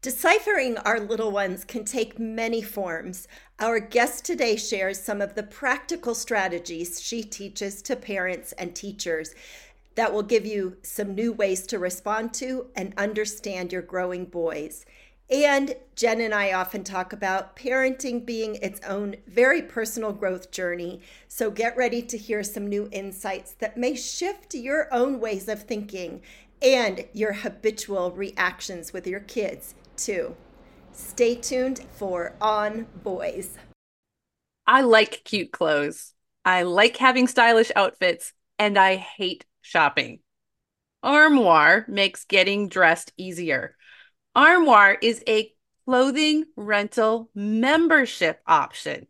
Deciphering our little ones can take many forms. Our guest today shares some of the practical strategies she teaches to parents and teachers that will give you some new ways to respond to and understand your growing boys. And Jen and I often talk about parenting being its own very personal growth journey. So get ready to hear some new insights that may shift your own ways of thinking and your habitual reactions with your kids two. Stay tuned for On Boys. I like cute clothes. I like having stylish outfits, and I hate shopping. Armoire makes getting dressed easier. Armoire is a clothing rental membership option.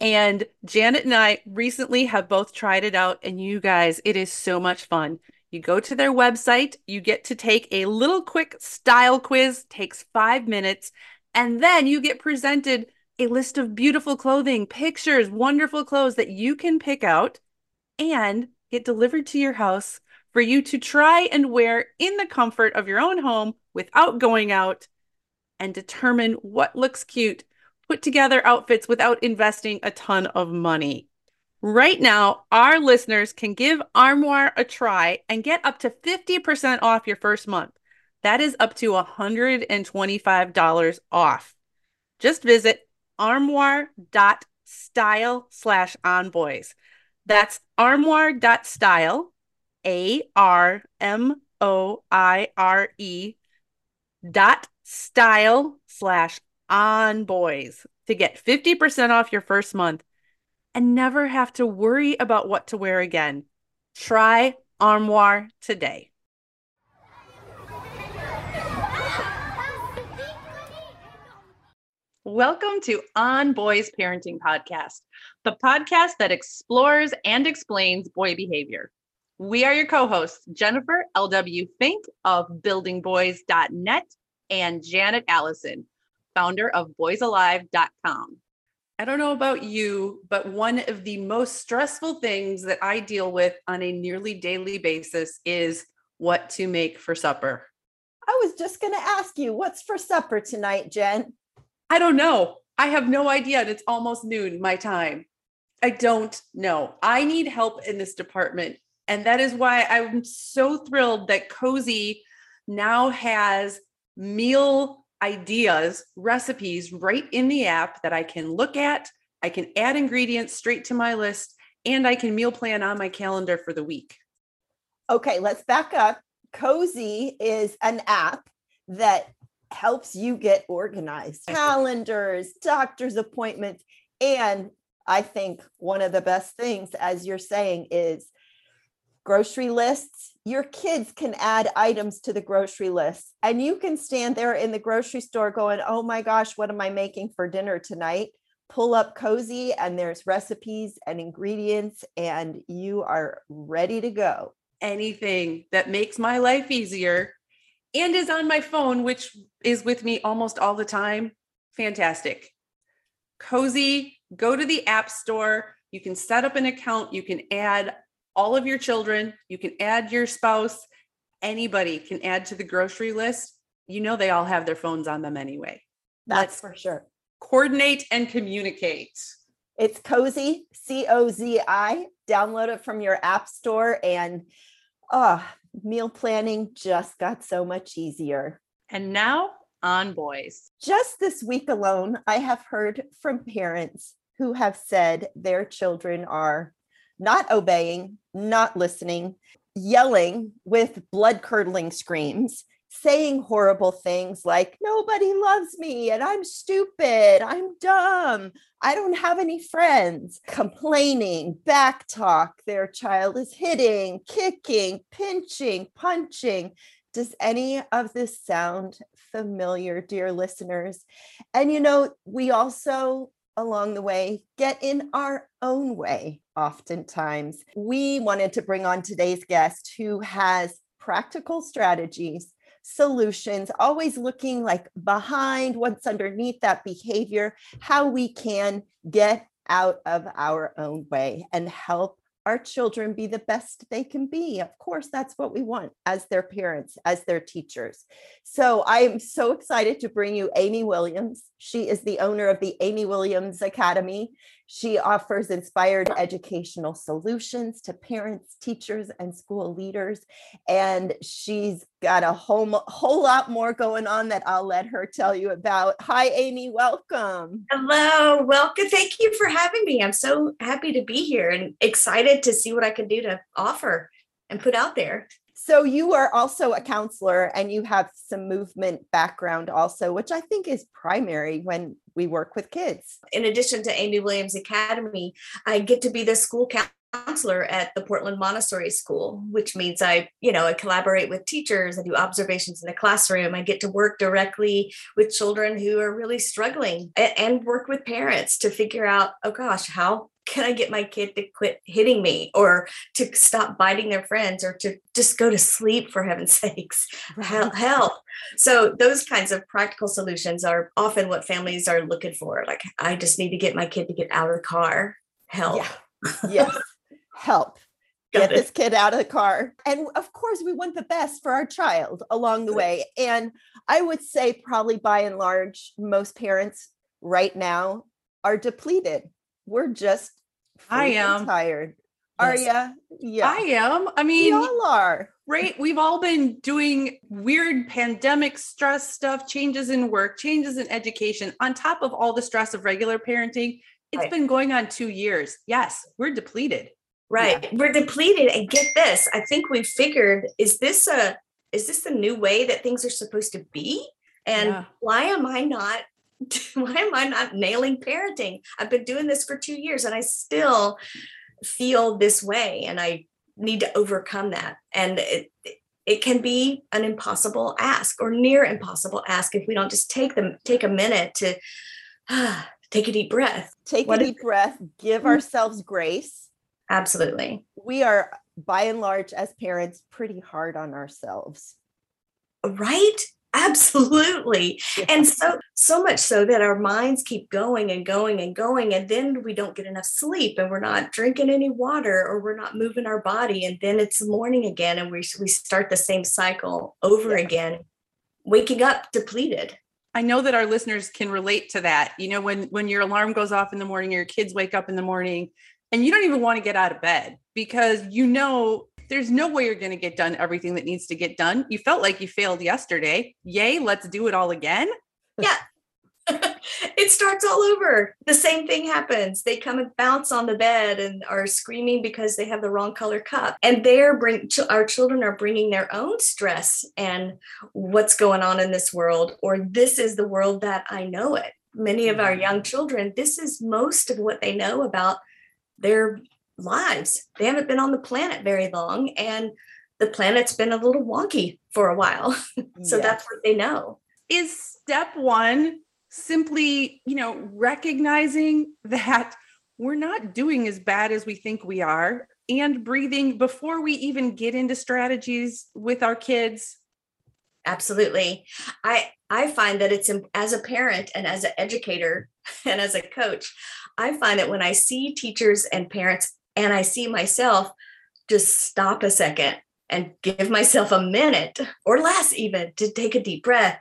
And Janet and I recently have both tried it out, and you guys, it is so much fun. You go to their website, you get to take a little quick style quiz, takes five minutes, and then you get presented a list of beautiful clothing, pictures, wonderful clothes that you can pick out and get delivered to your house for you to try and wear in the comfort of your own home without going out and determine what looks cute. Put together outfits without investing a ton of money. Right now, our listeners can give Armoire a try and get up to 50% off your first month. That is up to $125 off. Just visit armoire.style slash onboys. That's armoire.style, A R M O I R E dot style slash onboys to get 50% off your first month and never have to worry about what to wear again. Try Armoire today. Welcome to On Boys Parenting Podcast, the podcast that explores and explains boy behavior. We are your co hosts, Jennifer L.W. Fink of buildingboys.net and Janet Allison, founder of boysalive.com. I don't know about you, but one of the most stressful things that I deal with on a nearly daily basis is what to make for supper. I was just going to ask you, what's for supper tonight, Jen? I don't know. I have no idea. And it's almost noon my time. I don't know. I need help in this department. And that is why I'm so thrilled that Cozi now has meal ideas, recipes right in the app that I can look at. I can add ingredients straight to my list and I can meal plan on my calendar for the week. Okay, let's back up. Cozi is an app that helps you get organized calendars, doctor's appointments. And I think one of the best things, as you're saying, is grocery lists. Your kids can add items to the grocery list, and you can stand there in the grocery store going, Oh my gosh, what am I making for dinner tonight? Pull up Cozi, and there's recipes and ingredients, and you are ready to go. Anything that makes my life easier and is on my phone, which is with me almost all the time. Fantastic. Cozi, go to the App Store. You can set up an account. You can add all of your children, you can add your spouse, anybody can add to the grocery list. You know, they all have their phones on them anyway. That's Let's for sure. Coordinate and communicate. It's Cozi, C O Z I. Download it from your app store and oh, meal planning just got so much easier. And now on boys. Just this week alone, I have heard from parents who have said their children are not obeying, not listening, yelling with blood curdling screams, saying horrible things like, nobody loves me and I'm stupid, I'm dumb, I don't have any friends, complaining, back talk, their child is hitting, kicking, pinching, punching. Does any of this sound familiar, dear listeners? And you know, we also along the way get in our own way oftentimes. We wanted to bring on today's guest who has practical strategies, solutions, always looking like behind what's underneath that behavior, how we can get out of our own way and help our children be the best they can be. Of course, that's what we want as their parents, as their teachers. So I'm so excited to bring you Amy Williams. She is the owner of the Amy Williams Academy. She offers inspired educational solutions to parents, teachers, and school leaders. And she's got a whole, whole lot more going on that I'll let her tell you about. Hi, Amy. Welcome. Hello. Welcome. Thank you for having me. I'm so happy to be here and excited to see what I can do to offer and put out there. So you are also a counselor and you have some movement background also, which I think is primary when we work with kids. In addition to Amy Williams Academy, I get to be the school counselor at the Portland Montessori School, which means I, you know, I collaborate with teachers, I do observations in the classroom, I get to work directly with children who are really struggling and work with parents to figure out, oh gosh, how can I get my kid to quit hitting me or to stop biting their friends or to just go to sleep for heaven's sakes? Right. Help. So, those kinds of practical solutions are often what families are looking for. Like, I just need to get my kid to get out of the car. Help. Yeah. Yes. Help. Get this kid out of the car. And of course, we want the best for our child along the way. And I would say, probably by and large, most parents right now are depleted we're just I am tired. Are yes. you? Yeah. I am. I mean, we all are. Right. We've all been doing weird pandemic stress stuff, changes in work, changes in education, on top of all the stress of regular parenting. It's right. been going on two years. Yes, we're depleted. Right. Yeah. We're depleted. And get this, I think we figured, is this a is this the new way that things are supposed to be? And yeah. why am I not why am I not nailing parenting? I've been doing this for two years and I still feel this way and I need to overcome that. And it, it can be an impossible ask or near impossible ask if we don't just take them take a minute to ah, take a deep breath. Take what a deep breath, give mm-hmm. ourselves grace. Absolutely. We are by and large as parents pretty hard on ourselves. Right? absolutely yeah. and so so much so that our minds keep going and going and going and then we don't get enough sleep and we're not drinking any water or we're not moving our body and then it's morning again and we we start the same cycle over yeah. again waking up depleted I know that our listeners can relate to that. You know, when when your alarm goes off in the morning, your kids wake up in the morning, and you don't even want to get out of bed because you know there's no way you're going to get done everything that needs to get done. You felt like you failed yesterday. Yay, let's do it all again. Yeah. it starts all over. The same thing happens. They come and bounce on the bed and are screaming because they have the wrong color cup. And they're bring our children are bringing their own stress and what's going on in this world or this is the world that I know it. Many of our mm-hmm. young children, this is most of what they know about their lives. They haven't been on the planet very long, and the planet's been a little wonky for a while. so yes. that's what they know. Is step one simply, you know, recognizing that we're not doing as bad as we think we are and breathing before we even get into strategies with our kids absolutely i i find that it's as a parent and as an educator and as a coach i find that when i see teachers and parents and I see myself just stop a second and give myself a minute or less, even to take a deep breath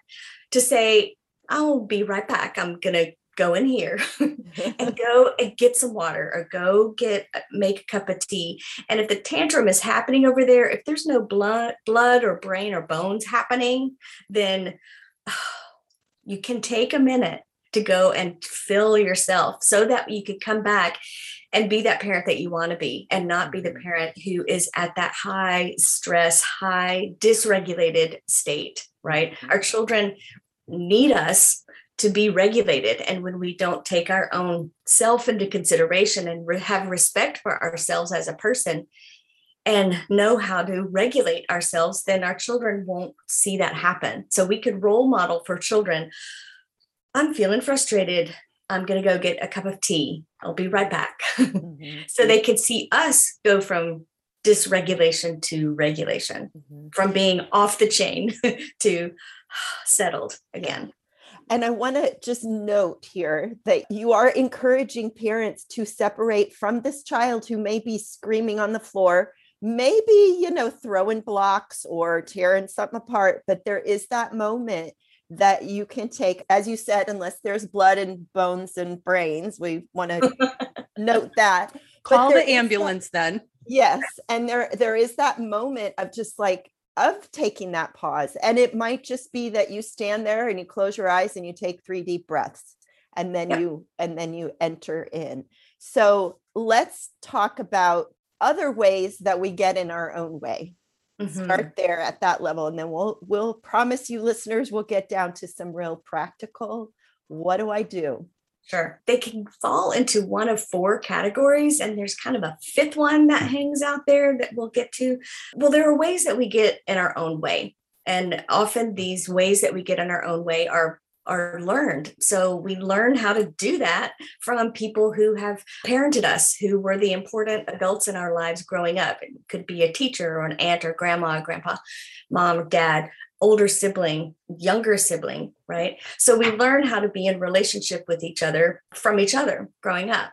to say, I'll be right back. I'm going to go in here and go and get some water or go get uh, make a cup of tea and if the tantrum is happening over there if there's no blood blood or brain or bones happening then you can take a minute to go and fill yourself so that you could come back and be that parent that you want to be and not be the mm-hmm. parent who is at that high stress, high dysregulated state, right? Mm-hmm. Our children need us to be regulated. And when we don't take our own self into consideration and re- have respect for ourselves as a person and know how to regulate ourselves, then our children won't see that happen. So we could role model for children. I'm feeling frustrated. I'm going to go get a cup of tea. I'll be right back. Mm-hmm. so they could see us go from dysregulation to regulation, mm-hmm. from being off the chain to settled again. And I want to just note here that you are encouraging parents to separate from this child who may be screaming on the floor, maybe, you know, throwing blocks or tearing something apart. But there is that moment that you can take, as you said, unless there's blood and bones and brains. We want to note that. Call the ambulance that, then. Yes. And there there is that moment of just like of taking that pause. And it might just be that you stand there and you close your eyes and you take three deep breaths and then yeah. you and then you enter in. So let's talk about other ways that we get in our own way. Mm-hmm. Start there at that level and then we'll we'll promise you listeners we'll get down to some real practical what do I do? Sure. They can fall into one of four categories, and there's kind of a fifth one that hangs out there that we'll get to. Well, there are ways that we get in our own way. And often these ways that we get in our own way are are learned. So we learn how to do that from people who have parented us, who were the important adults in our lives growing up. It could be a teacher or an aunt or grandma, grandpa, mom, or dad, older sibling, younger sibling, right? So we learn how to be in relationship with each other from each other growing up.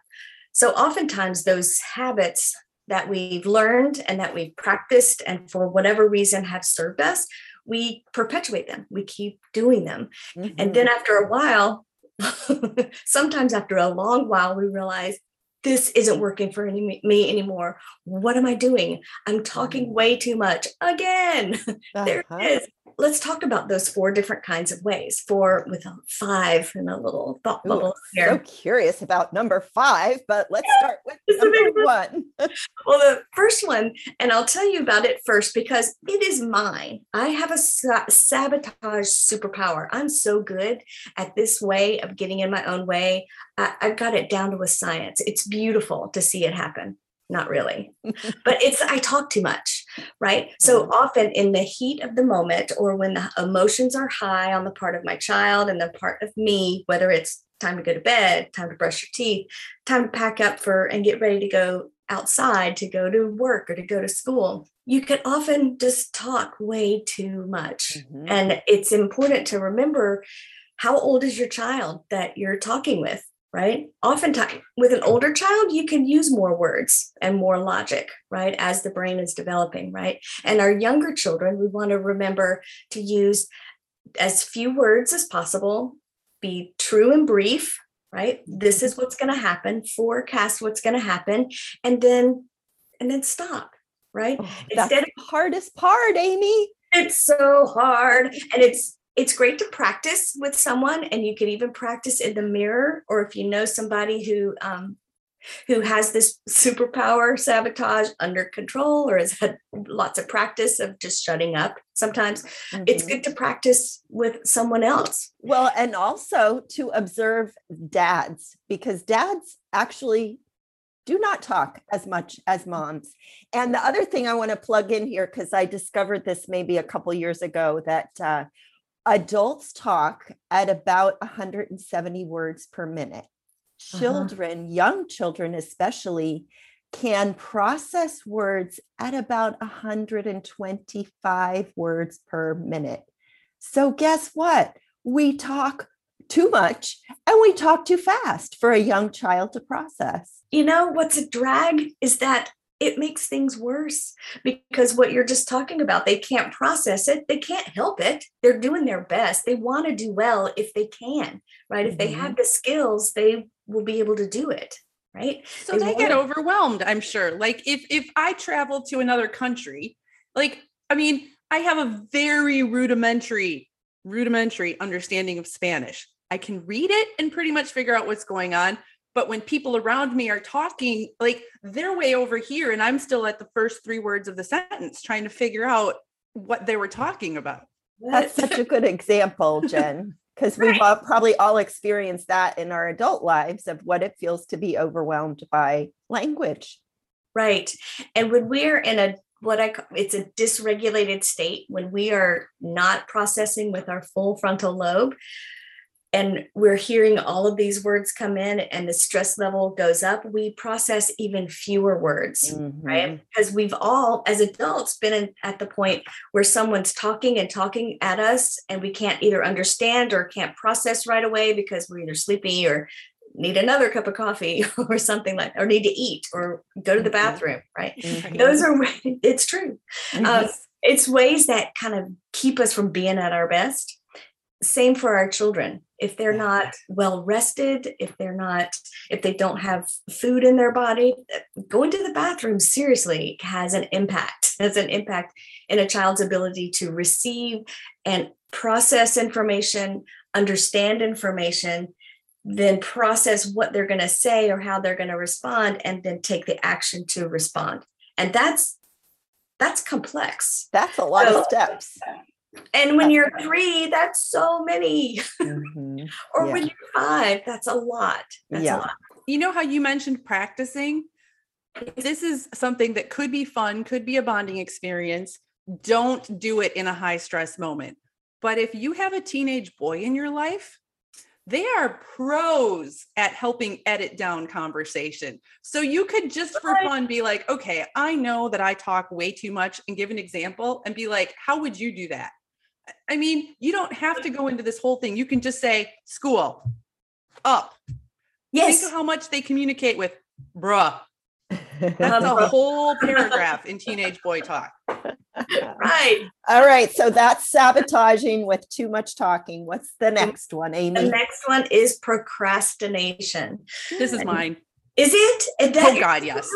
So oftentimes those habits that we've learned and that we've practiced and for whatever reason have served us, we perpetuate them. We keep doing them. Mm-hmm. And then after a while, sometimes after a long while, we realize this isn't working for any, me anymore. What am I doing? I'm talking mm-hmm. way too much again. Uh-huh. there it is let's talk about those four different kinds of ways. Four with a five and a little thought Ooh, bubble here. So curious about number five, but let's yeah, start with number one. well, the first one, and I'll tell you about it first because it is mine. I have a sabotage superpower. I'm so good at this way of getting in my own way. I, I've got it down to a science. It's beautiful to see it happen. Not really. But it's i talk too much right? So mm-hmm. often in the heat of the moment or when the emotions are high on the part of my child and the part of me whether it's time to go to bed time to brush your teeth time to pack up for and get ready to go outside to go to work or to go to school you can often just talk way too much. Mm-hmm. and it's important to remember how old is your child that you're talking with right? Oftentimes, with an older child, you can use more words and more logic, right? As the brain is developing, right? And our younger children, we want to remember to use as few words as possible, be true and brief, right? This is what's going to happen, forecast what's going to happen, and then and then stop, right? Oh, Instead of hardest part, Amy. It's so hard. And it's it's great to practice with someone and you can even practice in the mirror or if you know somebody who um, who has this superpower sabotage under control or has had lots of practice of just shutting up sometimes mm-hmm. it's good to practice with someone else well and also to observe dads because dads actually do not talk as much as moms. And the other thing I want to plug in here, because I discovered this maybe a couple years ago, that uh, adults talk at about 170 words per minute. Uh-huh. Children, uh-huh. young children especially, can process words at about 125 words per minute. So, guess what? We talk too much and we talk too fast for a young child to process. You know, what's a drag is that it makes things worse because what you're just talking about, they can't process it. They can't help it. They're doing their best. They want to do well if they can, right? Mm-hmm. If they have mm-hmm. the skills, they will be able to do it, right? So they, they get overwhelmed, I'm sure. Like if if I travel to another country, like I mean, I have a very rudimentary rudimentary understanding of Spanish. I can read it and pretty much figure out what's going on, but when people around me are talking like they're way over here and i'm still at the first three words of the sentence trying to figure out what they were talking about that's such a good example jen because right. we've all, probably all experienced that in our adult lives of what it feels to be overwhelmed by language right and when we're in a what I it's a dysregulated state when we are not processing with our full frontal lobe and we're hearing all of these words come in and the stress level goes up, we process even fewer words, mm-hmm. right? Because we've all, as adults, been in, at the point where someone's talking and talking at us, and we can't either understand or can't process right away because we're either sleepy or need another cup of coffee or something like or need to eat or go to the mm-hmm. bathroom right mm-hmm. those are it's true mm-hmm. uh, it's ways that kind of keep us from being at our best same for our children if they're not well rested if they're not if they don't have food in their body going to the bathroom seriously has an impact has an impact in a child's ability to receive and process information understand information then process what they're going to say or how they're going to respond and then take the action to respond. And that's that's complex. That's a lot so, of steps and when you're three, that's so many. Mm-hmm. or yeah. when you're five, that's a lot. That's yeah. a lot. You know how you mentioned practicing? This is something that could be fun, could be a bonding experience. Don't do it in a high stress moment. But if you have a teenage boy in your life, they are pros at helping edit down conversation. So you could just for fun be like, okay, I know that I talk way too much and give an example and be like, how would you do that? I mean, you don't have to go into this whole thing. You can just say school up. Yes. Think of how much they communicate with bruh. That's a whole paragraph in teenage boy talk. Right. All right. So that's sabotaging with too much talking. What's the next one, Amy? The next one is procrastination. This is mine. Is it? That, oh God, yes.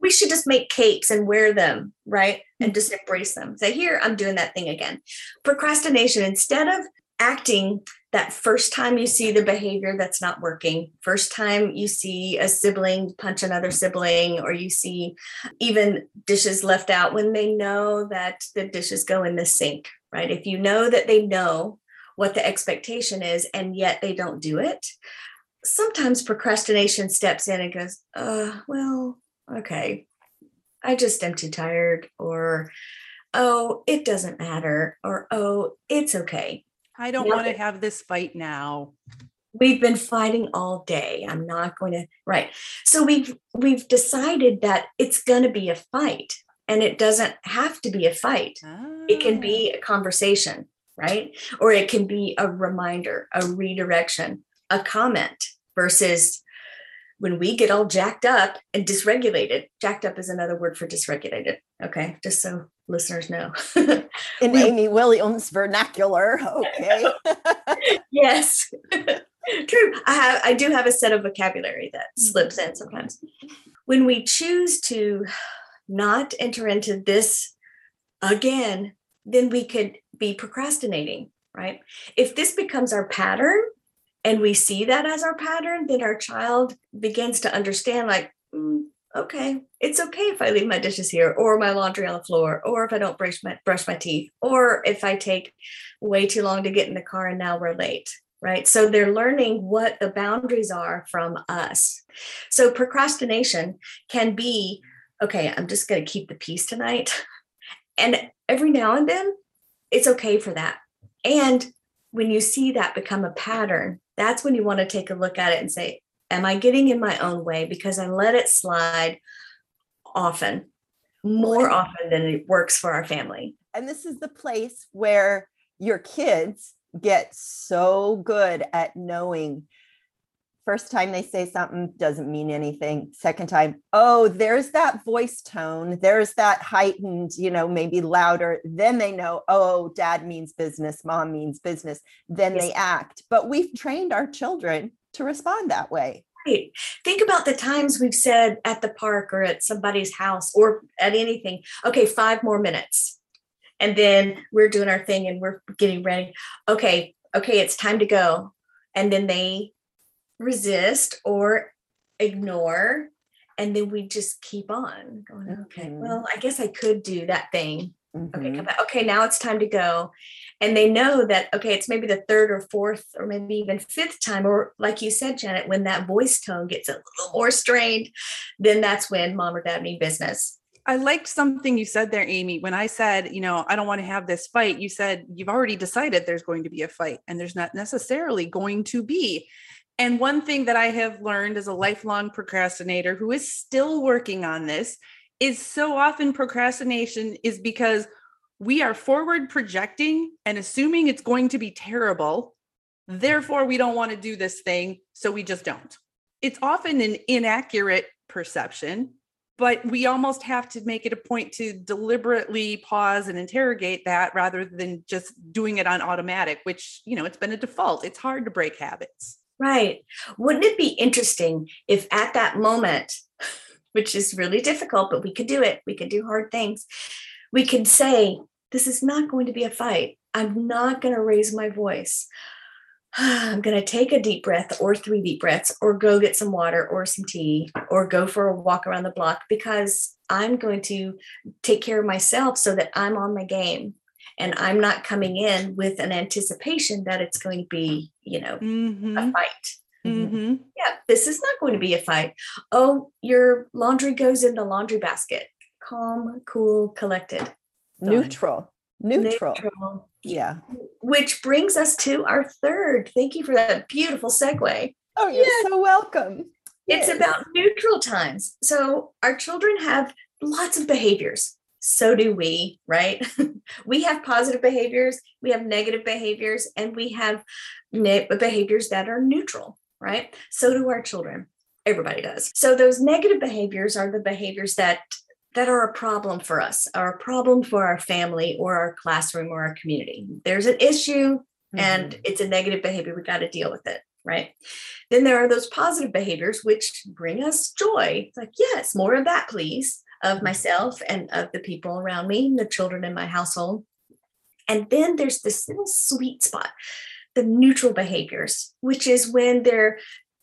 We should just make capes and wear them, right? And just embrace them. Say, here, I'm doing that thing again. Procrastination, instead of acting that first time you see the behavior that's not working, first time you see a sibling punch another sibling, or you see even dishes left out when they know that the dishes go in the sink, right? If you know that they know what the expectation is and yet they don't do it, sometimes procrastination steps in and goes, uh, well, okay, I just am too tired, or oh, it doesn't matter, or oh, it's okay. I don't want to have this fight now. We've been fighting all day. I'm not going to right. So we've we've decided that it's going to be a fight and it doesn't have to be a fight. It can be ah. a conversation, right? Or it can be a reminder, a redirection, a comment versus when we get all jacked up and dysregulated. Jacked up is another word for dysregulated. Okay, just so listeners know. In Amy Williams vernacular. Okay. yes. True. I have I do have a set of vocabulary that mm-hmm. slips in sometimes. When we choose to not enter into this again, then we could be procrastinating, right? If this becomes our pattern, and we see that as our pattern, then our child begins to understand like, mm, okay, it's okay if I leave my dishes here or my laundry on the floor, or if I don't brush my brush my teeth, or if I take way too long to get in the car and now we're late. Right. So they're learning what the boundaries are from us. So procrastination can be, okay, I'm just going to keep the peace tonight. And every now and then, it's okay for that. And when you see that become a pattern, that's when you want to take a look at it and say, Am I getting in my own way? Because I let it slide often, more often than it works for our family. And this is the place where your kids get so good at knowing First time they say something doesn't mean anything. Second time, oh, there's that voice tone. There's that heightened, you know, maybe louder. Then they know, oh, dad means business, mom means business. Then yes. they act. But we've trained our children to respond that way. Right. Think about the times we've said at the park or at somebody's house or at anything, okay, five more minutes. And then we're doing our thing and we're getting ready. Okay, okay, it's time to go. And then they resist or ignore and then we just keep on going okay mm-hmm. well i guess i could do that thing mm-hmm. okay come back. okay now it's time to go and they know that okay it's maybe the third or fourth or maybe even fifth time or like you said janet when that voice tone gets a little more strained then that's when mom or dad need business I liked something you said there, Amy. When I said, you know, I don't want to have this fight, you said you've already decided there's going to be a fight and there's not necessarily going to be. And one thing that I have learned as a lifelong procrastinator who is still working on this is so often procrastination is because we are forward projecting and assuming it's going to be terrible. Therefore, we don't want to do this thing. So we just don't. It's often an inaccurate perception but we almost have to make it a point to deliberately pause and interrogate that rather than just doing it on automatic which you know it's been a default it's hard to break habits right. Wouldn't it be interesting if at that moment which is really difficult but we could do it we could do hard things we could say this is not going to be a fight. I'm not going to raise my voice. I'm going to take a deep breath or three deep breaths or go get some water or some tea or go for a walk around the block because I'm going to take care of myself so that I'm on my game and I'm not coming in with an anticipation that it's going to be, you know, mm-hmm. a fight. Mm-hmm. Yeah, this is not going to be a fight. Oh, your laundry goes in the laundry basket. Calm, cool, collected. Neutral. Neutral. Neutral. Yeah. Which brings us to our third. Thank you for that beautiful segue. Oh, you're yes. so welcome. It's yes. about neutral times. So our children have lots of behaviors. So do we, right? we have positive behaviors, we have negative behaviors, and we have ne- behaviors that are neutral, right? So do our children. Everybody does. So those negative behaviors are the behaviors that that are a problem for us, are a problem for our family or our classroom or our community. There's an issue mm-hmm. and it's a negative behavior. We got to deal with it. Right. Then there are those positive behaviors which bring us joy. It's like, yes, more of that, please, of myself and of the people around me, the children in my household. And then there's this little sweet spot, the neutral behaviors, which is when they're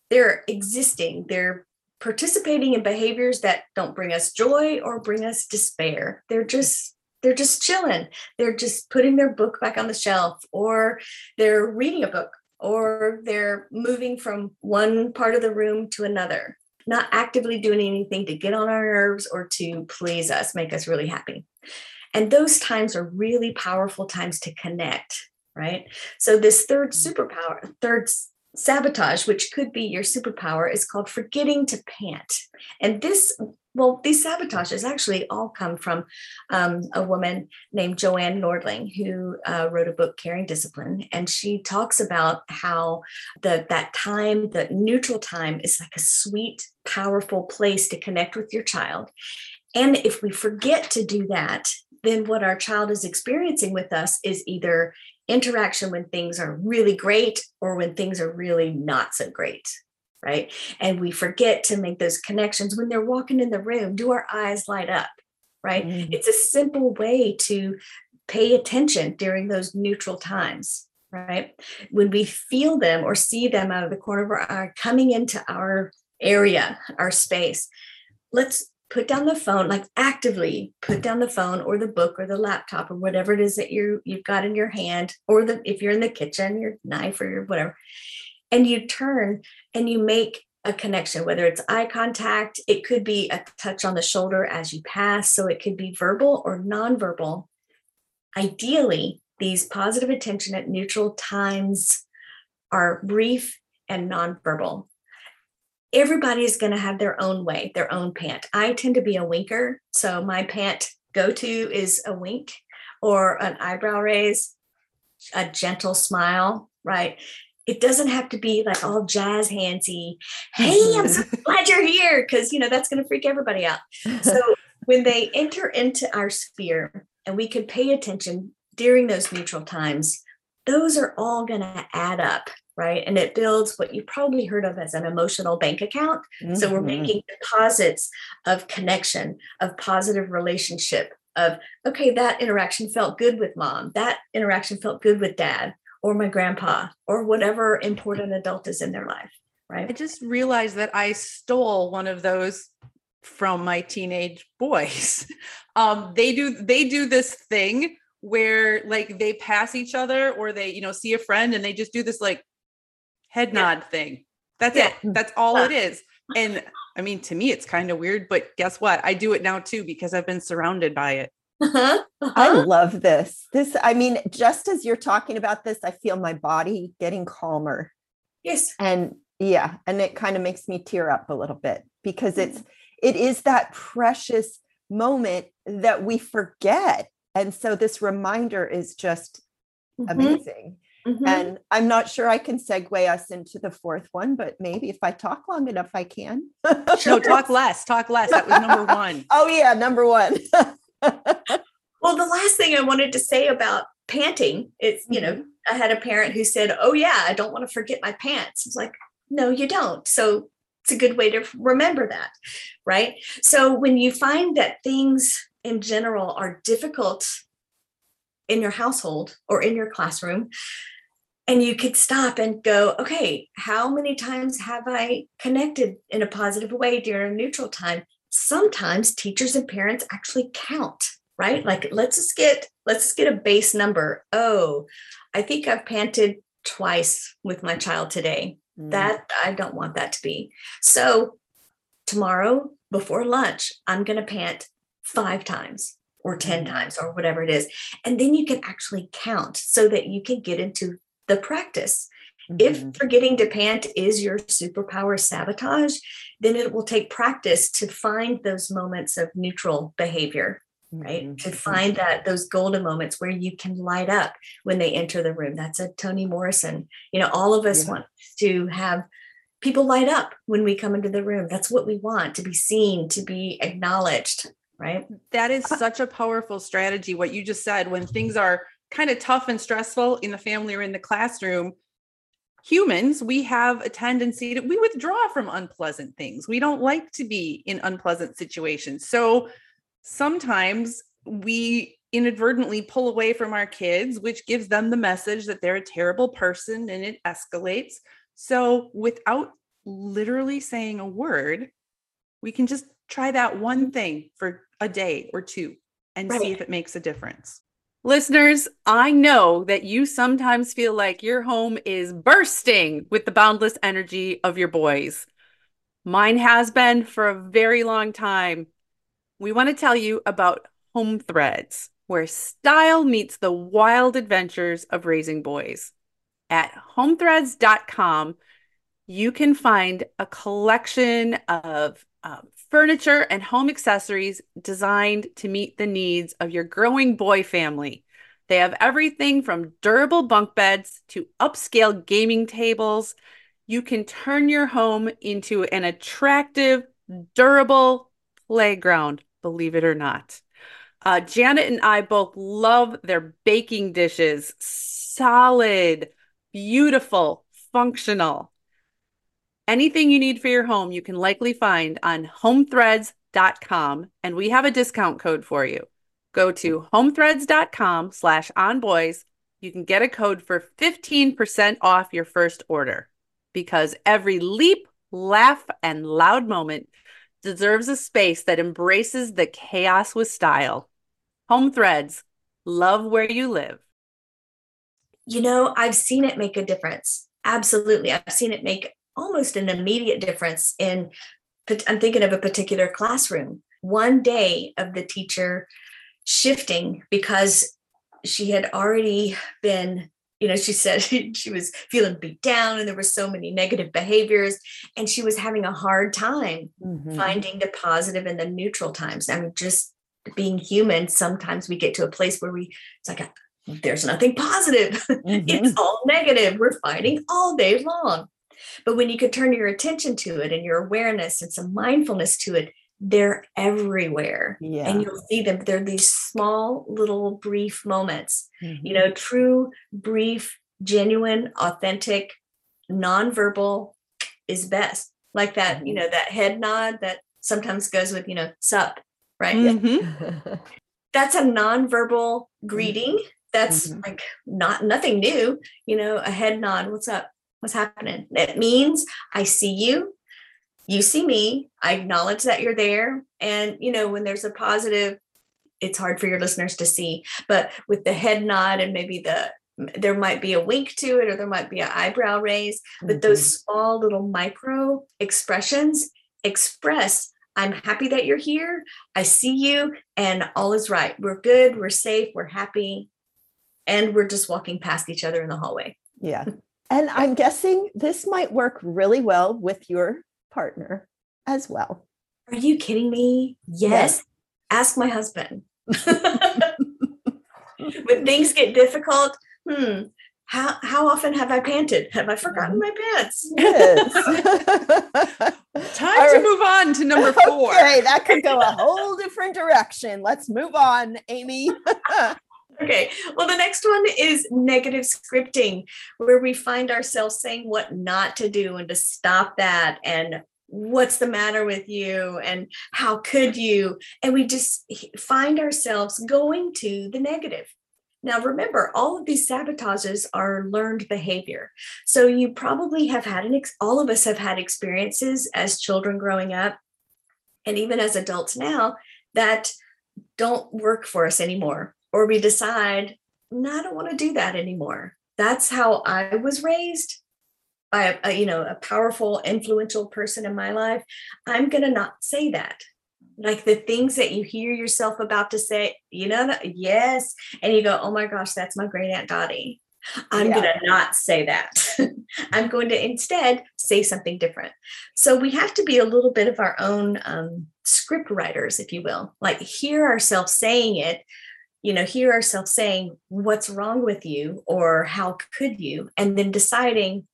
they're existing, they're participating in behaviors that don't bring us joy or bring us despair. They're just they're just chilling. They're just putting their book back on the shelf or they're reading a book or they're moving from one part of the room to another, not actively doing anything to get on our nerves or to please us, make us really happy. And those times are really powerful times to connect, right? So this third mm-hmm. superpower, third sabotage, which could be your superpower, is called forgetting to pant. And this, well, these sabotages actually all come from um, a woman named Joanne Nordling, who uh, wrote a book, Caring Discipline. And she talks about how the, that time, the neutral time, is like a sweet, powerful place to connect with your child. And if we forget to do that, then what our child is experiencing with us is either interaction when things are really great or when things are really not so great right? And we forget to make those connections when they're walking in the room do our eyes light up right? Mm-hmm. it's a simple way to pay attention during those neutral times right? When we feel them or see them out of the corner of our eye coming into our area our space let's put down the phone like actively put down the phone or the book or the laptop or whatever it is that you you've got in your hand or the if you're in the kitchen your knife or your whatever and you turn and you make a connection whether it's eye contact it could be a touch on the shoulder as you pass so it could be verbal or nonverbal. Ideally these positive attention at neutral times are brief and nonverbal everybody is going to have their own way, their own pant. I tend to be a winker. So my pant go to is a wink or an eyebrow raise, a gentle smile, right? It doesn't have to be like all jazz handsy. Hey, I'm so glad you're here because, you know, that's going to freak everybody out. So when they enter into our sphere and we can pay attention during those neutral times, those are all going to add up right? And it builds what you probably heard of as an emotional bank account. Mm-hmm. So we're mm-hmm. making deposits of connection, of positive relationship, of, okay, that interaction felt good with mom, that interaction felt good with dad or my grandpa or whatever important adult is in their life, right? I just realized that I stole one of those from my teenage boys. Um, they do they do this thing where like they pass each other or they you know see a friend and they just do this like head nod yeah. thing. That's yeah. it. That's all it is. And I mean, to me, it's kind of weird, but guess what? I do it now too because I've been surrounded by it. Uh-huh. Uh-huh. I love this. This, I mean, just as you're talking about this, I feel my body getting calmer. Yes. And yeah, and it kind of makes me tear up a little bit because it's it is that precious moment that we forget. And so this reminder is just mm-hmm. amazing. Mm-hmm. And I'm not sure I can segue us into the fourth one, but maybe if I talk long enough, I can. no, talk less, talk less. That was number one. oh, yeah, number one. well, the last thing I wanted to say about panting, it's, you know, mm-hmm. I had a parent who said, Oh, yeah, I don't want to forget my pants. It's like, No, you don't. So it's a good way to remember that, right? So when you find that things in general are difficult in your household or in your classroom, and you could stop and go, okay, how many times have I connected in a positive way during a neutral time? Sometimes teachers and parents actually count, right? Like let's just get let's just get a base number. Oh, I think I've panted twice with my child today. Mm. That I don't want that to be. So tomorrow before lunch, I'm going to pant five times or 10 mm. times or whatever it is. And then you can actually count so that you can get into the practice. Mm-hmm. If forgetting to pant is your superpower sabotage, then it will take practice to find those moments of neutral behavior, right? Mm-hmm. To find that those golden moments where you can light up when they enter the room. That's a Toni Morrison. You know, all of us yeah. want to have people light up when we come into the room. That's what we want to be seen, to be acknowledged, right? That is such a powerful strategy. What you just said, when things are kind of tough and stressful in the family or in the classroom, humans, we have a tendency to we withdraw from unpleasant things. We don't like to be in unpleasant situations. So sometimes we inadvertently pull away from our kids, which gives them the message that they're a terrible person and it escalates. So without literally saying a word, we can just try that one thing for a day or two and right. see if it makes a difference. Listeners, I know that you sometimes feel like your home is bursting with the boundless energy of your boys. Mine has been for a very long time. We want to tell you about Home Threads, where style meets the wild adventures of raising boys. At homethreads.com, you can find a collection of furniture and home accessories designed to meet the needs of your growing boy family. They have everything from durable bunk beds to upscale gaming tables. You can turn your home into an attractive, durable playground, believe it or not. Uh, Janet and I both love their baking dishes. Solid, beautiful, functional. Anything you need for your home, you can likely find on homethreads.com, and we have a discount code for you. Go to homethreads.com slash onboys. You can get a code for 15% off your first order because every leap, laugh, and loud moment deserves a space that embraces the chaos with style. Home Threads, love where you live. You know, I've seen it make a difference. Absolutely. I've seen it make almost an immediate difference in i'm thinking of a particular classroom. One day of the teacher shifting because she had already been you know she said she was feeling beat down and there were so many negative behaviors and she was having a hard time mm-hmm. finding the positive and the neutral times. I mean just being human sometimes we get to a place where we it's like there's nothing positive. Mm-hmm. it's all negative. We're fighting all day long but when you could turn your attention to it and your awareness and some mindfulness to it, they're everywhere. Yeah. And you'll see them. They're these small, little, brief moments. Mm-hmm. You know, true, brief, genuine, authentic, nonverbal is best. Like that, mm-hmm. you know, that head nod that sometimes goes with, you know, sup, right? Mm-hmm. That's a nonverbal mm-hmm. greeting. That's mm-hmm. like not nothing new, you know, a head nod, what's up? What's happening. It means I see you, you see me, I acknowledge that you're there. And, you know, when there's a positive, it's hard for your listeners to see, but with the head nod and maybe the there might be a wink to it or there might be an eyebrow raise, but mm-hmm. those small little micro expressions, express I'm happy that you're here. I see you, and all is right. We're good. We're safe. We're happy. And we're just walking past each other in the hallway. Yeah. And I'm guessing this might work really well with your partner as well. Are you kidding me? Yes. yes. Ask my husband. when things get difficult, hmm, how how often have I panted? Have I forgotten my pants? Yes. Time to move on to number four. Okay, that could go a whole different direction. Let's move on, Amy. okay. Well, the next one is negative scripting, where we find ourselves saying what not to do and to stop that and what's the matter with you and how could you and we just find ourselves going to the negative now, remember, all of these sabotages are learned behavior. So you probably have had an, ex- all of us have had experiences as children growing up, and even as adults now, that don't work for us anymore. Or we decide, no, I don't want to do that anymore. That's how I was raised by a, you know a powerful, influential person in my life. I'm gonna not say that like the things that you hear yourself about to say, you know, yes. And you go, oh my gosh, that's my great Aunt Dottie. I'm yeah. going to not say that. I'm going to instead say something different. So we have to be a little bit of our own um, script writers, if you will, like hear ourselves saying it, you know, hear ourselves saying, what's wrong with you or how could you? And then deciding,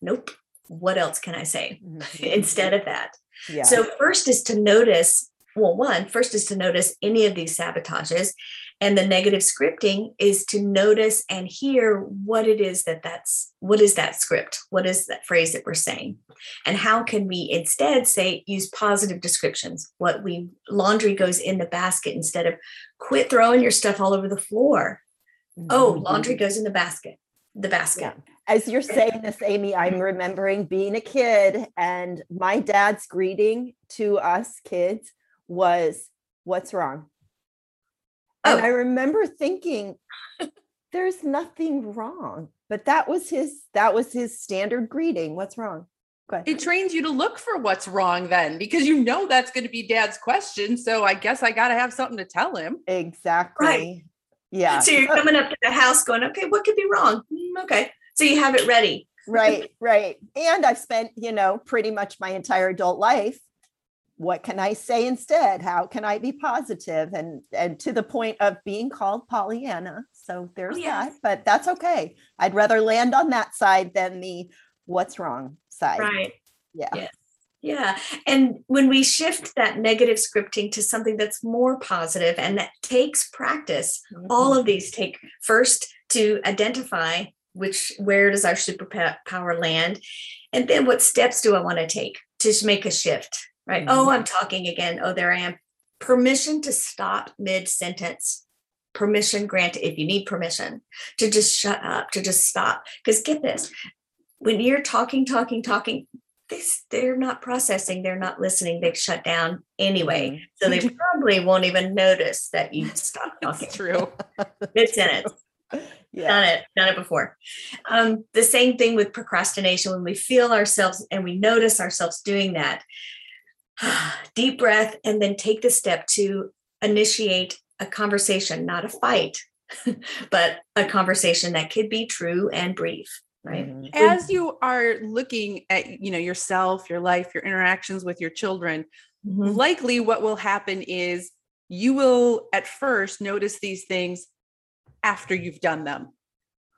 nope, what else can I say mm-hmm. instead of that? Yeah. So, first is to notice well, one, first is to notice any of these sabotages. And the negative scripting is to notice and hear what it is that that's, what is that script? What is that phrase that we're saying? And how can we instead say, use positive descriptions? What we, laundry goes in the basket instead of quit throwing your stuff all over the floor. Oh, mm-hmm. laundry goes in the basket, the basket. Yeah as you're saying this, Amy, I'm remembering being a kid and my dad's greeting to us kids was what's wrong oh. and i remember thinking there's nothing wrong but that was his that was his standard greeting what's wrong? It trains you to look for what's wrong then because you know that's going to be dad's question so i guess i got to have something to tell him. Exactly. Right. yeah. So you're coming up to the house going okay what could be wrong? Mm, okay. So you have it ready. Right right. And i've spent you know pretty much my entire adult life what can I say instead? How can I be positive? And and to the point of being called Pollyanna. So there's oh, yes. that, but that's okay. I'd rather land on that side than the what's wrong side. Right. Yeah. yeah. Yeah. And when we shift that negative scripting to something that's more positive and that takes practice, mm-hmm. all of these take first to identify which where does our superpower land and then what steps do I want to take to make a shift right? Mm-hmm. Oh, I'm talking again. Oh, there I am. Permission to stop mid sentence. Permission granted if you need permission to just shut up, to just stop. Because get this when you're talking, talking, talking, they, they're not processing, they're not listening, they've shut down anyway. Mm-hmm. So they probably won't even notice that you stopped talking. It's true. in it. Yeah. Done it, done it before. Um, the same thing with procrastination. When we feel ourselves and we notice ourselves doing that, deep breath, and then take the step to initiate a conversation, not a fight, but a conversation that could be true and brief right mm-hmm. as you are looking at you know yourself your life your interactions with your children mm-hmm. likely what will happen is you will at first notice these things after you've done them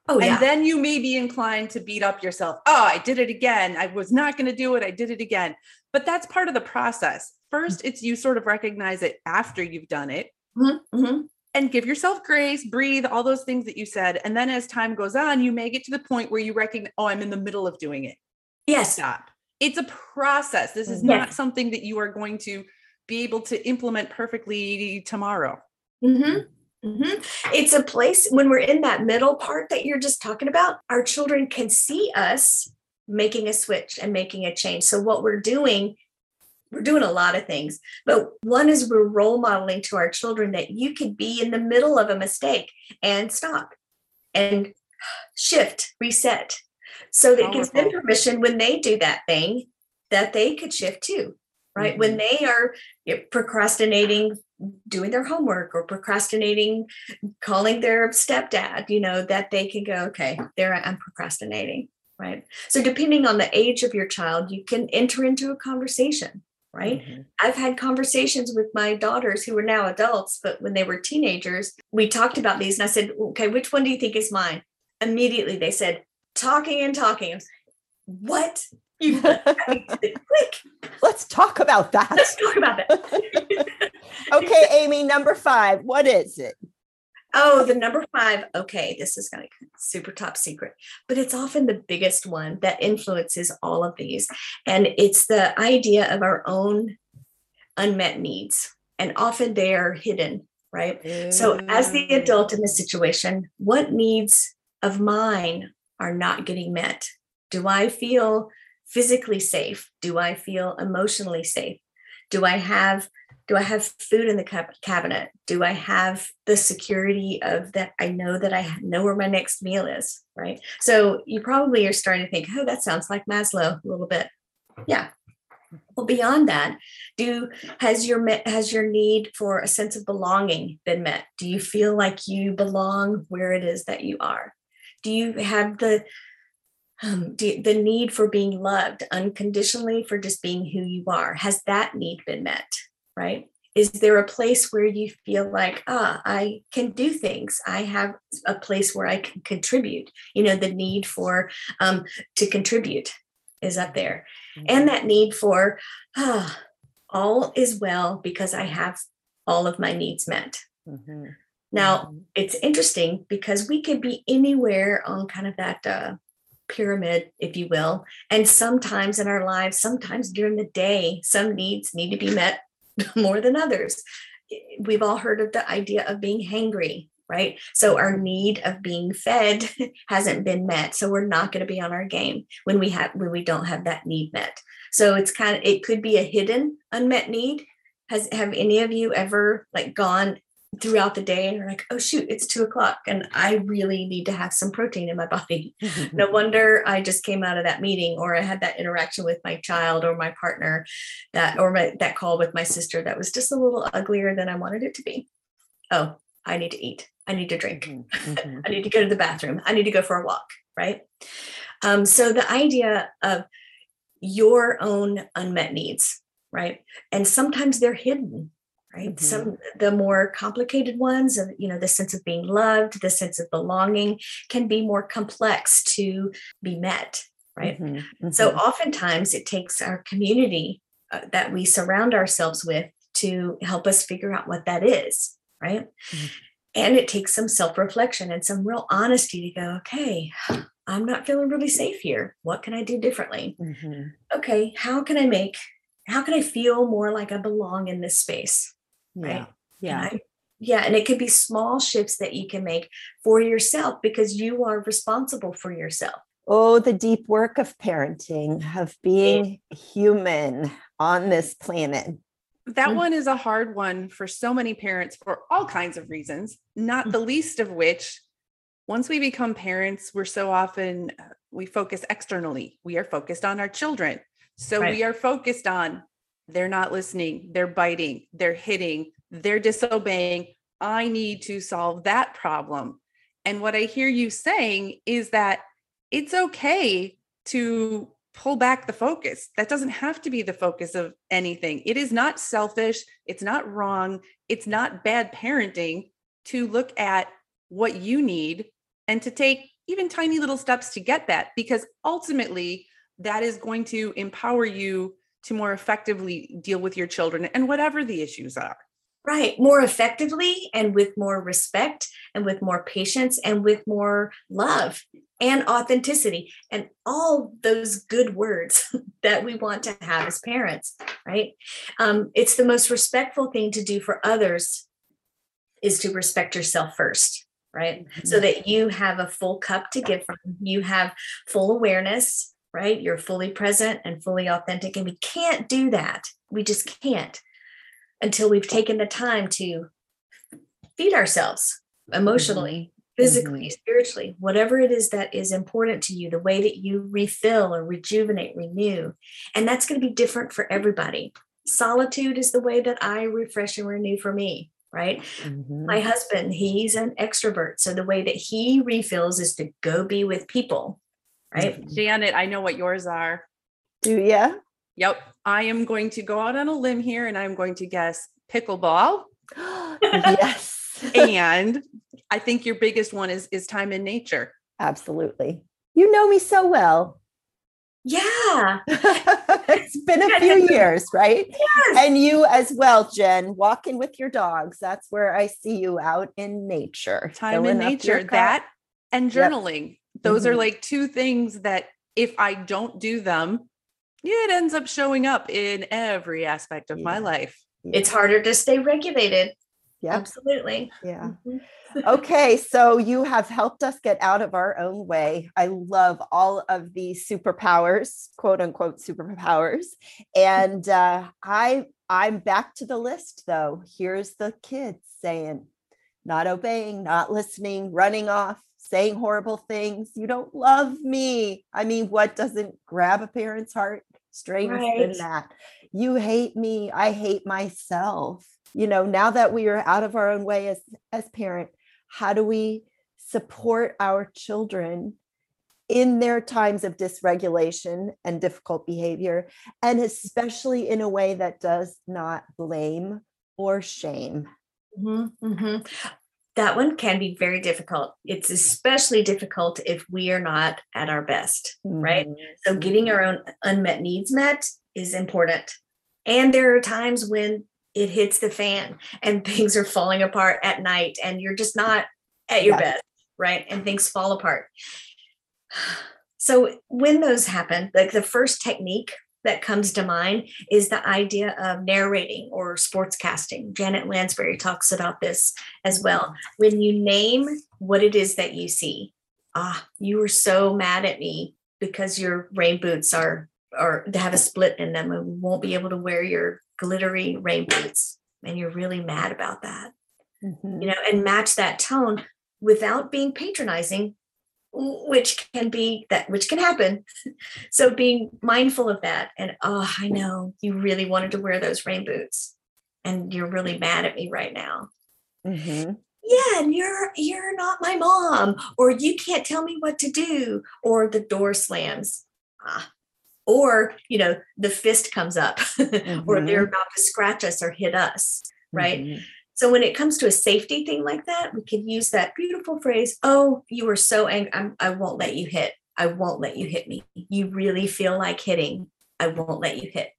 Oh, and yeah. then you may be inclined to beat up yourself. Oh, I did it again. I was not going to do it. I did it again. But that's part of the process. First, it's you sort of recognize it after you've done it mm-hmm. mm-hmm. and give yourself grace, breathe, all those things that you said. And then as time goes on, you may get to the point where you recognize, oh, I'm in the middle of doing it. Yes. Stop. It's a process. This is yes. not something that you are going to be able to implement perfectly tomorrow. Mm-hmm. Mm-hmm. It's a place when we're in that middle part that you're just talking about, our children can see us making a switch and making a change. So, what we're doing, we're doing a lot of things, but one is we're role modeling to our children that you could be in the middle of a mistake and stop and shift, reset. So that gives them permission when they do that thing that they could shift too. Right? Mm-hmm. When they are procrastinating doing their homework or procrastinating calling their stepdad, you know, that they can go, okay, there I'm procrastinating, right? So depending on the age of your child, you can enter into a conversation right? Mm-hmm. I've had conversations with my daughters who are now adults, but when they were teenagers, we talked about these and I said, okay, which one do you think is mine? Immediately they said, talking and talking. what? You quick. Let's talk about that. Let's talk about that. okay, Amy, number five. What is it? Oh, the number five. Okay, this is going to super top secret, but it's often the biggest one that influences all of these. And it's the idea of our own unmet needs. And often they are hidden, right? Mm. So, as the adult in the situation, what needs of mine are not getting met? Do I feel physically safe? Do I feel emotionally safe? Do I have do i have food in the cabinet? Do i have the security of that i know that i know where my next meal is right? So you probably are starting to think oh that sounds like maslow a little bit. Yeah. Well beyond that do has your has your need for a sense of belonging been met? Do you feel like you belong where it is that you are? Do you have the um, do, the need for being loved unconditionally for just being who you are has that need been met right? Is there a place where you feel like, ah, I can do things? I have a place where I can contribute. You know, the need for um, to contribute is up there, mm-hmm. and that need for ah, all is well because I have all of my needs met. Mm-hmm. Now, mm-hmm. it's interesting because we could be anywhere on kind of that uh, pyramid, if you will. And sometimes in our lives, sometimes during the day, some needs need to be met more than others. We've all heard of the idea of being hangry, right? So our need of being fed hasn't been met. So we're not going to be on our game when we have when we don't have that need met. So it's kind of it could be a hidden unmet need. Has have any of you ever like gone throughout the day and you're like, oh shoot, it's two o'clock and I really need to have some protein in my body. no wonder I just came out of that meeting or I had that interaction with my child or my partner that or my, that call with my sister that was just a little uglier than I wanted it to be. Oh, I need to eat. I need to drink. Mm-hmm. mm-hmm. I need to go to the bathroom. I need to go for a walk, right? Um, so the idea of your own unmet needs, right? And sometimes they're hidden right mm-hmm. some the more complicated ones of you know the sense of being loved the sense of belonging can be more complex to be met right mm-hmm. Mm-hmm. so oftentimes it takes our community uh, that we surround ourselves with to help us figure out what that is right mm-hmm. and it takes some self-reflection and some real honesty to go okay i'm not feeling really safe here what can i do differently mm-hmm. okay how can i make how can i feel more like i belong in this space right? Yeah. And I, yeah. And it could be small shifts that you can make for yourself because you are responsible for yourself. Oh, the deep work of parenting, of being human on this planet. That mm. one is a hard one for so many parents for all kinds of reasons, not the least of which once we become parents, we're so often uh, we focus externally. We are focused on our children. So right. we are focused on they're not listening, they're biting, they're hitting, they're disobeying. I need to solve that problem. And what I hear you saying is that it's okay to pull back the focus. That doesn't have to be the focus of anything. It is not selfish, it's not wrong, it's not bad parenting to look at what you need and to take even tiny little steps to get that because ultimately that is going to empower you to more effectively deal with your children and whatever the issues are. Right, more effectively and with more respect and with more patience and with more love and authenticity and all those good words that we want to have as parents, right? Um, it's the most respectful thing to do for others is to respect yourself first, right? Mm-hmm. So that you have a full cup to give from, you have full awareness right? You're fully present and fully authentic. And we can't do that. We just can't until we've taken the time to feed ourselves emotionally, mm-hmm. physically, mm-hmm. spiritually, whatever it is that is important to you, the way that you refill or rejuvenate, renew. And that's going to be different for everybody. solitude is the way that I refresh and renew for me, right? Mhm. My husband, he's an extrovert. So the way that he refills is to go be with people, right? Mm-hmm. Janet, I know what yours are. Do ya? Yep. I am going to go out on a limb here and I'm going to guess pickleball. yes. and I think your biggest one is is time in nature. Absolutely. You know me so well. Yeah. it's been a few years, right? Yes. And you as well, Jen, walking with your dogs. That's where I see you out in nature. Time in nature, that and Yep. Journaling. Those are Mhm. like two things that if I don't do them, it ends up showing up in every aspect of my life. It's harder to stay regulated. Yep. Absolutely. Yeah. Mhm. okay, so you have helped us get out of our own way. I love all of the superpowers, quote unquote superpowers. And uh, I I'm back to the list though. Here's the kids saying, not obeying, not listening, running off, saying horrible things. You don't love me. I mean, what doesn't grab a parent's heart stranger than that? You hate me. I hate myself. You know, now that we are out of our own way as as parent, how do we support our children in their times of dysregulation and difficult behavior and especially in a way that does not blame or shame Mhm, mhm. That one can be very difficult. It's especially difficult if we are not at our best, right? Mm-hmm. So, getting our own unmet needs met is important. And there are times when it hits the fan and things are falling apart at night and you're just not at your Yeah. best, right? And things fall apart. So, when those happen, like the first technique that comes to mind is the idea of narrating or sportscasting. Janet Lansbury talks about this as well. When you name what it is that you see, ah, you were so mad at me because your rain boots are or they have a split in them and won't be able to wear your glittery rain boots and you're really mad about that Mhm. you know and match that tone without being patronizing which can be that which can happen so being mindful of that and oh i know you really wanted to wear those rain boots and you're really mad at me right now Mhm. yeah and you're you're not my mom or you can't tell me what to do or the door slams ah. or you know the fist comes up or they're about to scratch us or hit us right Mhm. So when it comes to a safety thing like that we can use that beautiful phrase oh you were so angry I'm, i won't let you hit i won't let you hit me you really feel like hitting i won't let you hit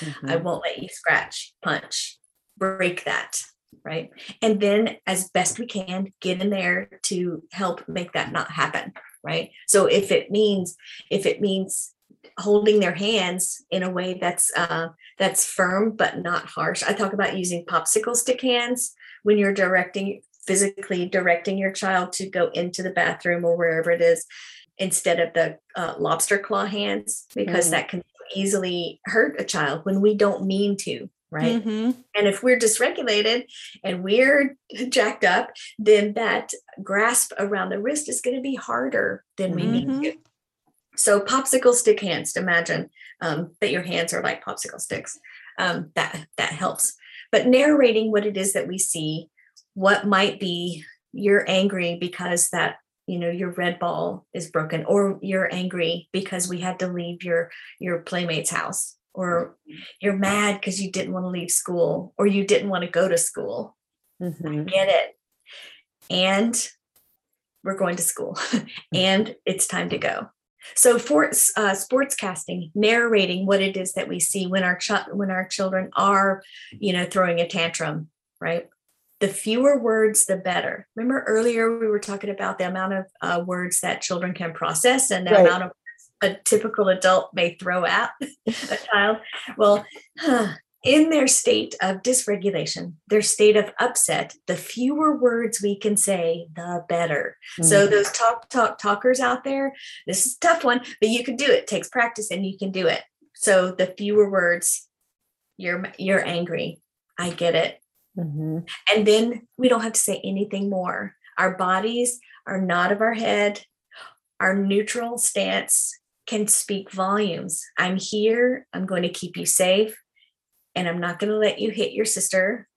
I Mhm. won't let you scratch, punch, break that. Right. And then, as best we can, get in there to help make that not happen. Right. So, if it means, if it means holding their hands in a way that's uh, that's firm but not harsh. I talk about using popsicle stick hands when you're directing physically directing your child to go into the bathroom or wherever it is instead of the uh, lobster claw hands because Mm. that can easily hurt a child when we don't mean to right Mhm. and if we're dysregulated and we're jacked up then that grasp around the wrist is going to be harder than we Mhm. need to so popsicle stick hands imagine um, that your hands are like popsicle sticks. Um, that that helps. But narrating what it is that we see what might be you're angry because that you know your red ball is broken or you're angry because we had to leave your your playmate's house or you're mad because you didn't want to leave school or you didn't want to go to school. Mhm. get it. And we're going to school. And it's time to go so for uh, sportscasting narrating what it is that we see when our ch- when our children are you know throwing a tantrum right? The fewer words the better. Remember earlier we were talking about the amount of uh, words that children can process and the Right. amount of a typical adult may throw at a child? Well in their state of dysregulation, their state of upset, the fewer words we can say, the better. So Mhm. those talk, talk, talkers out there, this is a tough one, but you can do it. it takes practice and you can do it. So the fewer words, you're you're angry. I get it. Mhm. And then we don't have to say anything more. Our bodies are not of our head. Our neutral stance can speak volumes. I'm here. I'm going to keep you safe. And I'm not going to let you hit your sister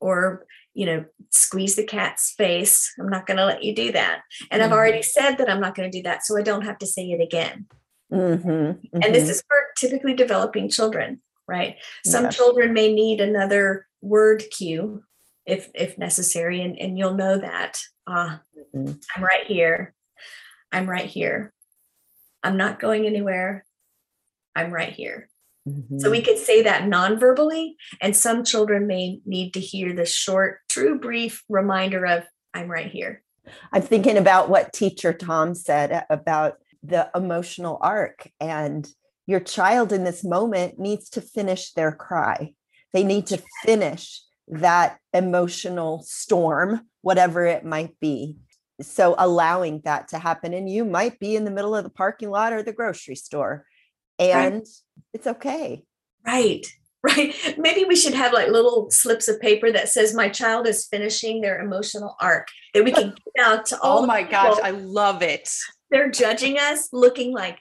or you know squeeze the cat's face. I'm not going to let you do that. And i've already Mm-hmm. said that i'm not going to do that so i don't have to say it again. Mhm, and this mhm. is for typically developing children right? Some Yes. children may need another word cue if if necessary and, and you'll know that. Ah Mhm. i'm right here. I'm right here. I'm not going anywhere. I'm right here so Mhm. we could say that non-verbally and some children may need to hear the short true brief reminder of i'm right here I'm thinking about what teacher Tom said about the emotional arc and your child in this moment needs to finish their cry. They need to finish that emotional storm, whatever it might be. So allowing that to happen and you might be in the middle of the parking lot or the grocery store and it's okay. right right maybe we should have like little slips of paper that says my child is finishing their emotional arc that we can get out to all Oh my gosh. I love it. they're judging us looking like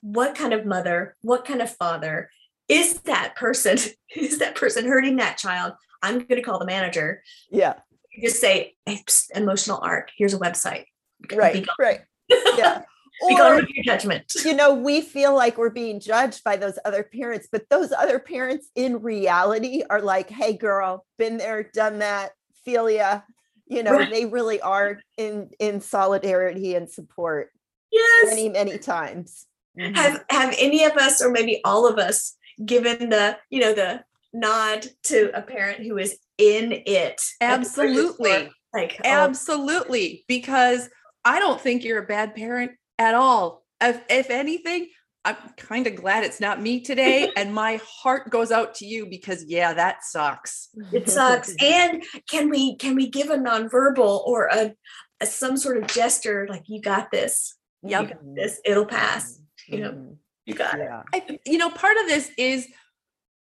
what kind of mother what kind of father is that person is that person hurting that child i'm going to call the manager Yeah. You just say hey, psst, emotional arc here's a website Right. Right. Yeah. Be gone Or your judgment you know, we feel like we're being judged by those other parents, but those other parents in reality are like, hey, girl, been there, done that, feel ya. You know, Right. they really are in in solidarity and support yes many, many times. Mhm. have have any of us or maybe all of us given the you know the nod to a parent who is in it at the grocery Absolutely. oh, Absolutely. Because I don't think you're a bad parent at all. If, if anything, I'm kind of glad it's not me today. and my heart goes out to you because, yeah, that sucks. it sucks and can we can we give a nonverbal or a, a some sort of gesture like you got this you got this it'll pass you know you got it I, you know, part of this is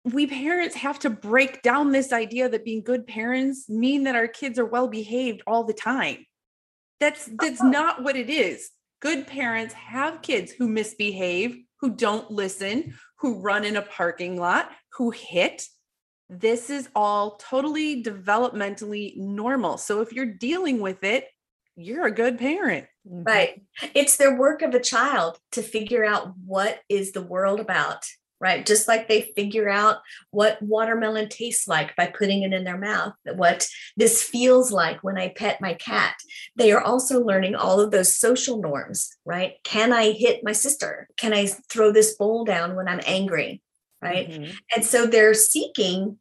we parents have to break down this idea that being good parents mean that our kids are well behaved all the time. That's that's oh. not what it is. Good parents have kids who misbehave, who don't listen, who run in a parking lot, who hit. This is all totally developmentally normal. So if you're dealing with it, you're a good parent. Right it's their work of a child to figure out what is the world about right just like they figure out what watermelon tastes like by putting it in their mouth what this feels like when i pet my cat they are also learning all of those social norms right can i hit my sister can i throw this bowl down when i'm angry right Mhm. and so they're seeking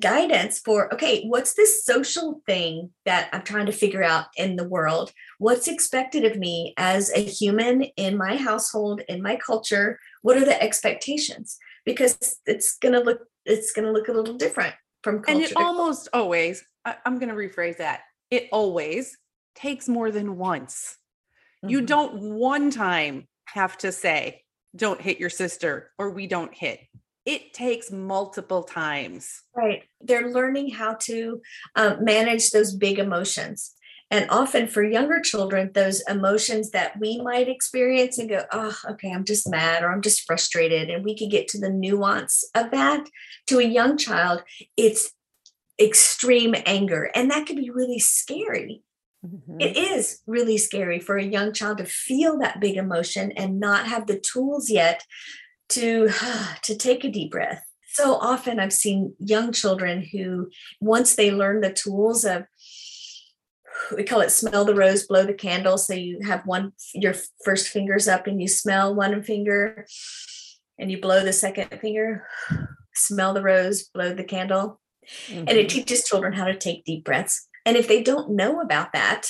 guidance for okay, what's this social thing that I'm trying to figure out in the world? What's expected of me as a human in my household, in my culture? What are the expectations? Because it's gonna look it's gonna look a little different from culture. And it to culture. almost always, I, I'm going to rephrase that. It always takes more than once. You Mhm. don't one time have to say, don't hit your sister or we don't hit. It takes multiple times. Right. They're learning how to um, manage those big emotions. And often for younger children, those emotions that we might experience and go, oh, okay, I'm just mad or I'm just frustrated. And we can get to the nuance of that. To a young child, it's extreme anger. And that can be really scary. Mhm. It is really scary for a young child to feel that big emotion and not have the tools yet to to take a deep breath. So often I've seen young children who once they learn the tools of we call it smell the rose blow the candle so you have one your first fingers up and you smell one finger and you blow the second finger smell the rose blow the candle and it Mhm. teaches children how to take deep breaths. And if they don't know about that,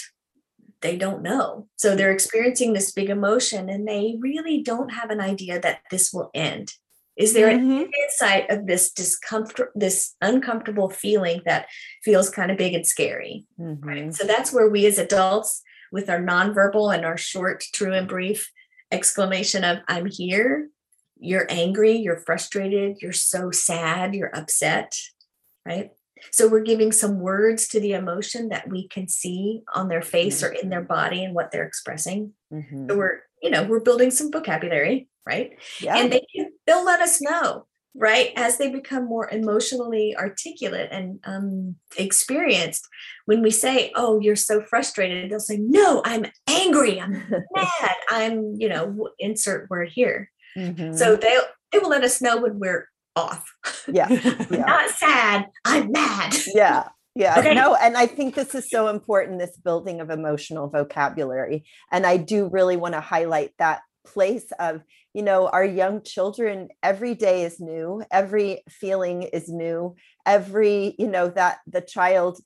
they don't know. So they're experiencing this big emotion and they really don't have an idea that this will end. Is there an Mhm. insight of this discomfort, this uncomfortable feeling that feels kind of big and scary? Mhm. So that's where we as adults, with our nonverbal and our short, true, and brief exclamation of, I'm here, you're angry, you're frustrated, you're so sad, you're upset, right? So we're giving some words to the emotion that we can see on their face or in their body and what they're expressing. So we're, you know, we're building some vocabulary, right? Yeah. And they can, they'll let us know. right as they become more emotionally articulate and um, experienced when we say oh you're so frustrated they'll say no i'm angry i'm mad i'm you know insert word here Mhm. so they they will let us know when we're off yeah, yeah. not sad i'm mad yeah yeah Okay. no and i think this is so important this building of emotional vocabulary and i do really want to highlight that place of you know our young children every day is new every feeling is new every you know that the child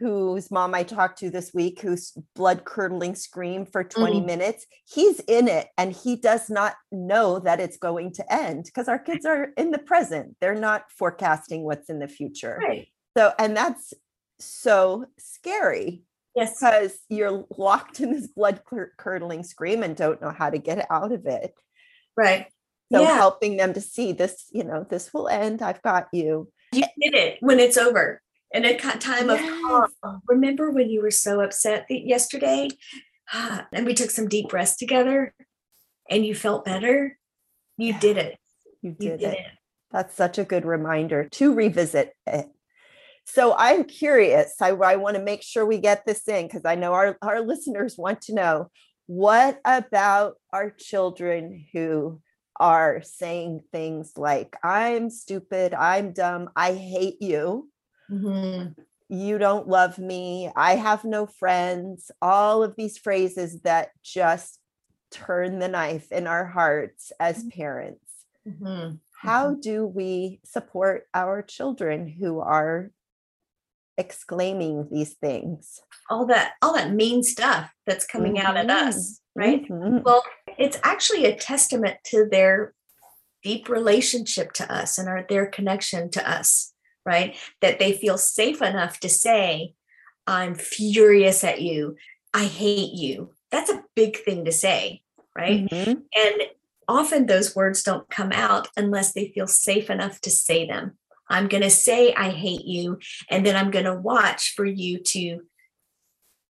whose mom i talked to this week whose blood curdling scream for 20 Mm. minutes he's in it and he does not know that it's going to end because our kids are in the present they're not forecasting what's in the future. Right. So, and that's so scary yes because you're locked in this blood curdling scream and don't know how to get out of it. right So, Yeah. helping them to see this, you know, this will end. I've got you. you did it when it's over in a time of calm remember when you were so upset yesterday ah, and we took some deep breaths together and you felt better you did it You you did, did it. it That's such a good reminder to revisit it. So, I'm curious. I, I want to make sure we get this in because I know our, our listeners want to know what about our children who are saying things like, I'm stupid, I'm dumb, I hate you. Mhm. you don't love me, I have no friends, all of these phrases that just turn the knife in our hearts as parents. Mhm. How do we support our children who are exclaiming these things? all that all that mean stuff that's coming out at us right? Mhm. well it's actually a testament to their deep relationship to us and our their connection to us right? That they feel safe enough to say i'm furious at you. I hate you. That's a big thing to say right? Mhm. and often those words don't come out unless they feel safe enough to say them i'm going to say i hate you and then i'm going to watch for you to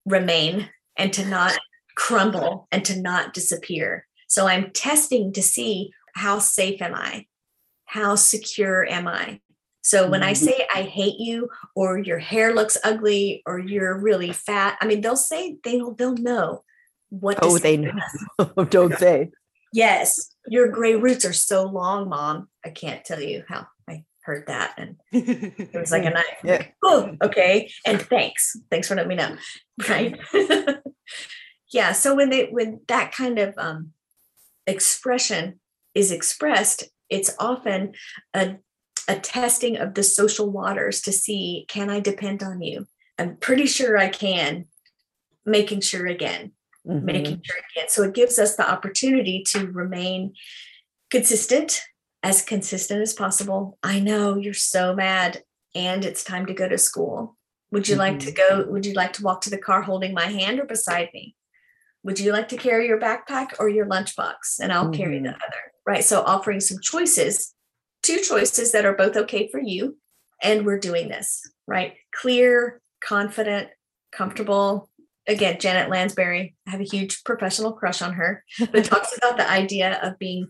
remain and to not crumble and to not disappear. So I'm testing to see how safe am I? How secure am I? So when I Mhm. say I hate you or your hair looks ugly or you're really fat, I mean they'll say they'll they'll know what Oh, they know. Don't they? Yes, your gray roots are so long, mom. I can't tell you how heard that and it was like a knife. Yeah. like, oh, okay. And thanks. Thanks for letting me know. Right. yeah. So when they when that kind of um expression is expressed, it's often a a testing of the social waters to see can I depend on you? I'm pretty sure I can. Making sure again, Mhm. making sure again. So it gives us the opportunity to remain consistent, as consistent as possible. I know you're so mad and it's time to go to school. Would you like to mm-hmm. go? Would you like to walk to the car holding my hand or beside me? Would you like to carry your backpack or your lunchbox? And I'll carry the mm-hmm. other. Right. So offering some choices, two choices that are both okay for you. And we're doing this, right? Clear, confident, comfortable. Again, Janet Lansbury, I have a huge professional crush on her, but talks about the idea of being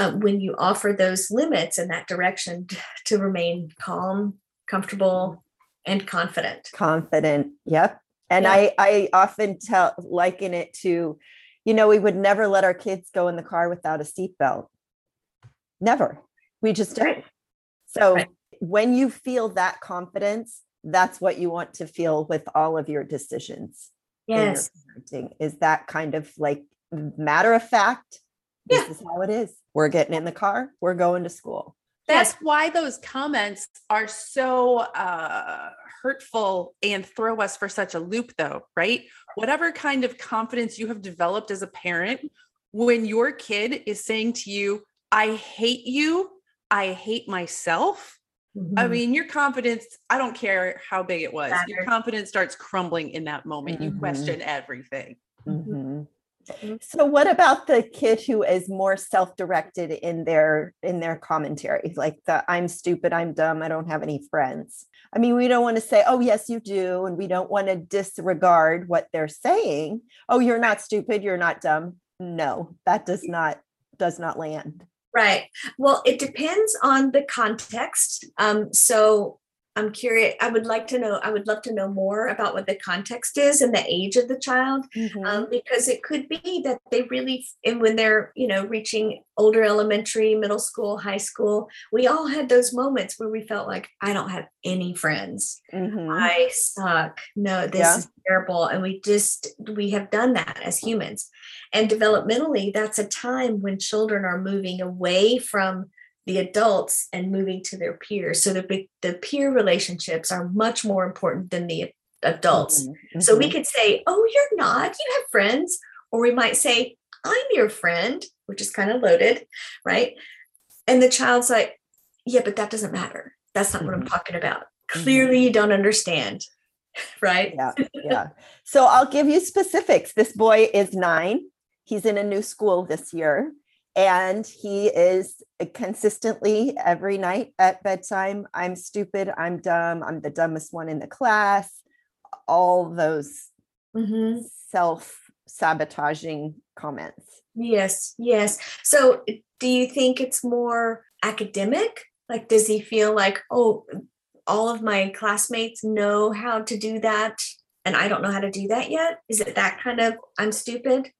uh, when you offer those limits in that direction to remain calm, comfortable, and confident. confident yep and Yeah. i i often tell liken it to you know we would never let our kids go in the car without a seatbelt never we just don't Right. so Right. when you feel that confidence that's what you want to feel with all of your decisions in your Yes. is that kind of like matter of fact this is how it is we're getting in the car we're going to school That's why those comments are so uh, hurtful and throw us for such a loop, though, right? Whatever kind of confidence you have developed as a parent, when your kid is saying to you, I hate you, I hate myself. I Mhm. mean, your confidence, I don't care how big it was, your confidence starts crumbling in that moment. You Mhm. question everything. Mhm. Mhm. Mhm. So what about the kid who is more self-directed in their in their commentary like the I'm stupid, I'm dumb, I don't have any friends. I mean, we don't want to say, "Oh, yes, you do," and we don't want to disregard what they're saying. "Oh, you're not stupid, you're not dumb." No, that does not does not land. Right. Well, it depends on the context. Um, so I'm curious. I would like to know. I would love to know more about what the context is and the age of the child, Mhm. um, because it could be that they really, and when they're you know reaching older elementary, middle school, high school, we all had those moments where we felt like I don't have any friends. Mhm. I suck. No, this Yeah. is terrible. And we just, we have done that as humans. And developmentally, that's a time when children are moving away from the adults and moving to their peers. So the, the peer relationships are much more important than the adults. Mhm. So we could say, Oh, you're not, you have friends. Or we might say, I'm your friend, which is kind of loaded, right? And the child's like, Yeah, but that doesn't matter. That's not what I'm Mhm. talking about. Clearly, you don't understand, right? yeah yeah so i'll give you specifics this boy is nine he's in a new school this year and he is consistently every night at bedtime i'm stupid i'm dumb i'm the dumbest one in the class all those Mhm. self-sabotaging comments Yes, yes. So, uh, do you think it's more academic? Like, does he feel like, oh, all of my classmates know how to do that, and I don't know how to do that yet? Is it that kind of I'm stupid?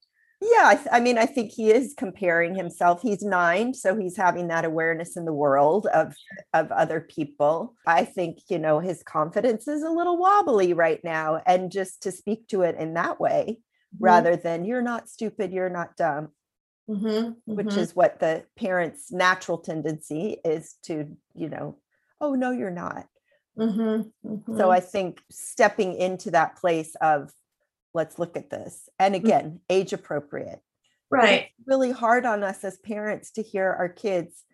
Yeah I, th- I mean i think he is comparing himself. He's nine so he's having that awareness in the world of of other people. I think you know his confidence is a little wobbly right now and just to speak to it in that way rather than you're not stupid you're not dumb Mhm, which mhm. is what the parents natural tendency is to you know oh no you're not. Mhm, so mhm. i think stepping into that place of let's look at this and again age appropriate right. it's really hard on us as parents to hear our kids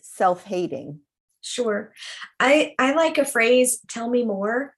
self-hating Sure. I I like a phrase. Tell me more.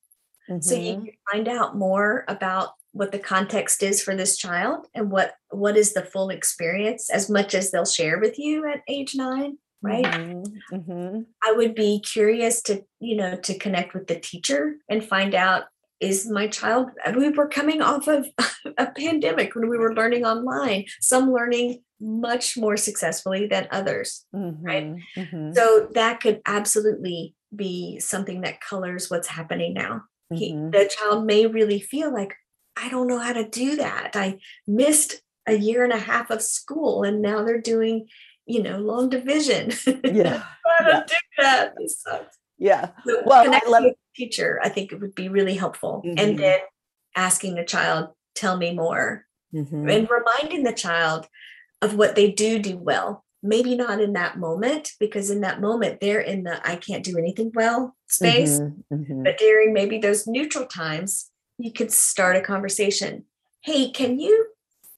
so you Mhm. can find out more about what the context is for this child and what what is the full experience as much as they'll share with you at age nine right Mhm, mhm. i would be curious to you know to connect with the teacher and find out is my child we were coming off of a pandemic when we were learning online some learning much more successfully than others Right. Mhm, mhm, so that could absolutely be something that colors what's happening now. He, mhm. the child may really feel like i don't know how to do that. I missed a year and a half of school and now they're doing you know long division. Yeah i don't yeah. do that? This sucks. Yeah. So Well, I love- the teacher i think it would be really helpful. Mhm. and then asking the child tell me more. Mhm, and reminding the child of what they do do well. Maybe not in that moment because in that moment they're in the i can't do anything well space. Mhm, mhm. but during maybe those neutral times you could start a conversation. Hey can you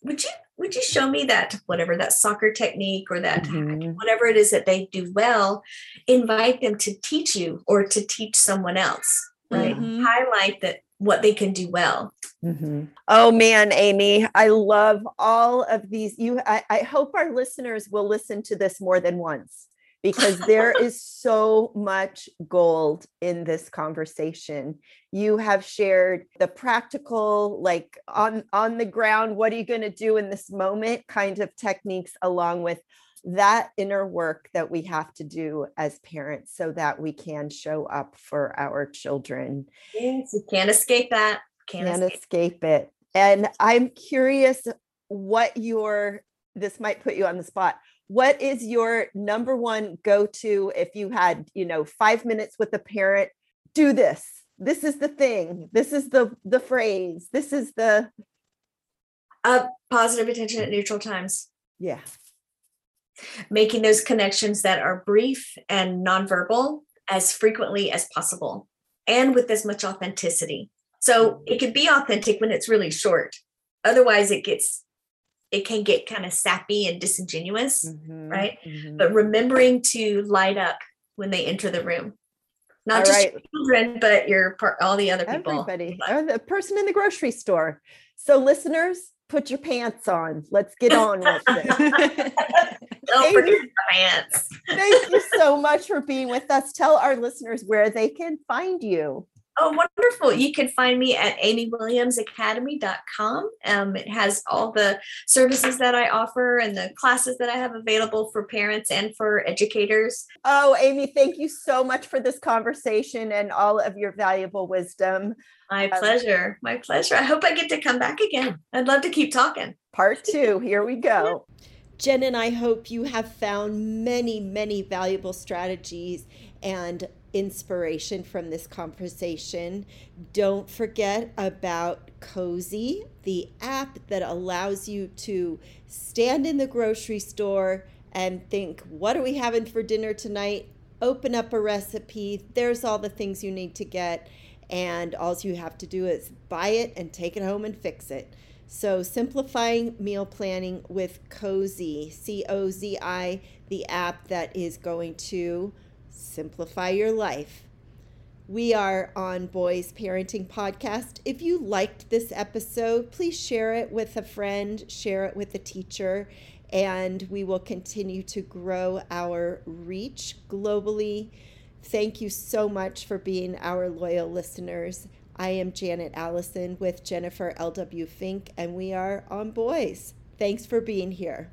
would you would you show me that whatever that soccer technique or that Mhm. whatever it is that they do well invite them to teach you or to teach someone else right Mhm. highlight that what they can do well Mhm. Oh man, Amy, I love all of these. You, I, I hope our listeners will listen to this more than once because there is so much gold in this conversation. You have shared the practical, like on on the ground, what are you going to do in this moment kind of techniques, along with that inner work that we have to do as parents so that we can show up for our children yes you can't escape that can't, can't escape. escape it. And I'm curious what your this might put you on the spot. What is your number one go to if you had, you know, 5 minutes with a parent, do this. This is the thing. This is the the phrase. This is the uh, positive attention at neutral times yeah. making those connections that are brief and nonverbal as frequently as possible and with as much authenticity. So it can be authentic when it's really short. Otherwise, it gets, it can get kind of sappy and disingenuous, Mhm, right? mhm. but remembering to light up when they enter the room. Not All just right. your children, but your par- all the other people. Everybody, or the person in the grocery store. So listeners, put your pants on. Let's get on with it. Don't forget the pants. Thank you so much for being with us. Tell our listeners where they can find you. Oh, wonderful. You can find me at amywilliamsacademy.com. Um, it has all the services that I offer and the classes that I have available for parents and for educators. Oh, Amy, thank you so much for this conversation and all of your valuable wisdom. My um, pleasure. My pleasure. I hope I get to come back again. I'd love to keep talking. Part two. Here we go. Jen and I hope you have found many, many valuable strategies and inspiration from this conversation. Don't forget about Cozi, the app that allows you to stand in the grocery store and think, what are we having for dinner tonight? Open up a recipe. There's all the things you need to get. And all you have to do is buy it and take it home and fix it. So, simplifying meal planning with Cozi, C O Z I, the app that is going to simplify your life. We are on Boys Parenting Podcast. If you liked this episode, please share it with a friend, share it with a teacher, and we will continue to grow our reach globally. Thank you so much for being our loyal listeners. I am Janet Allison with Jennifer L.W. Fink, and we are on Boys. Thanks for being here.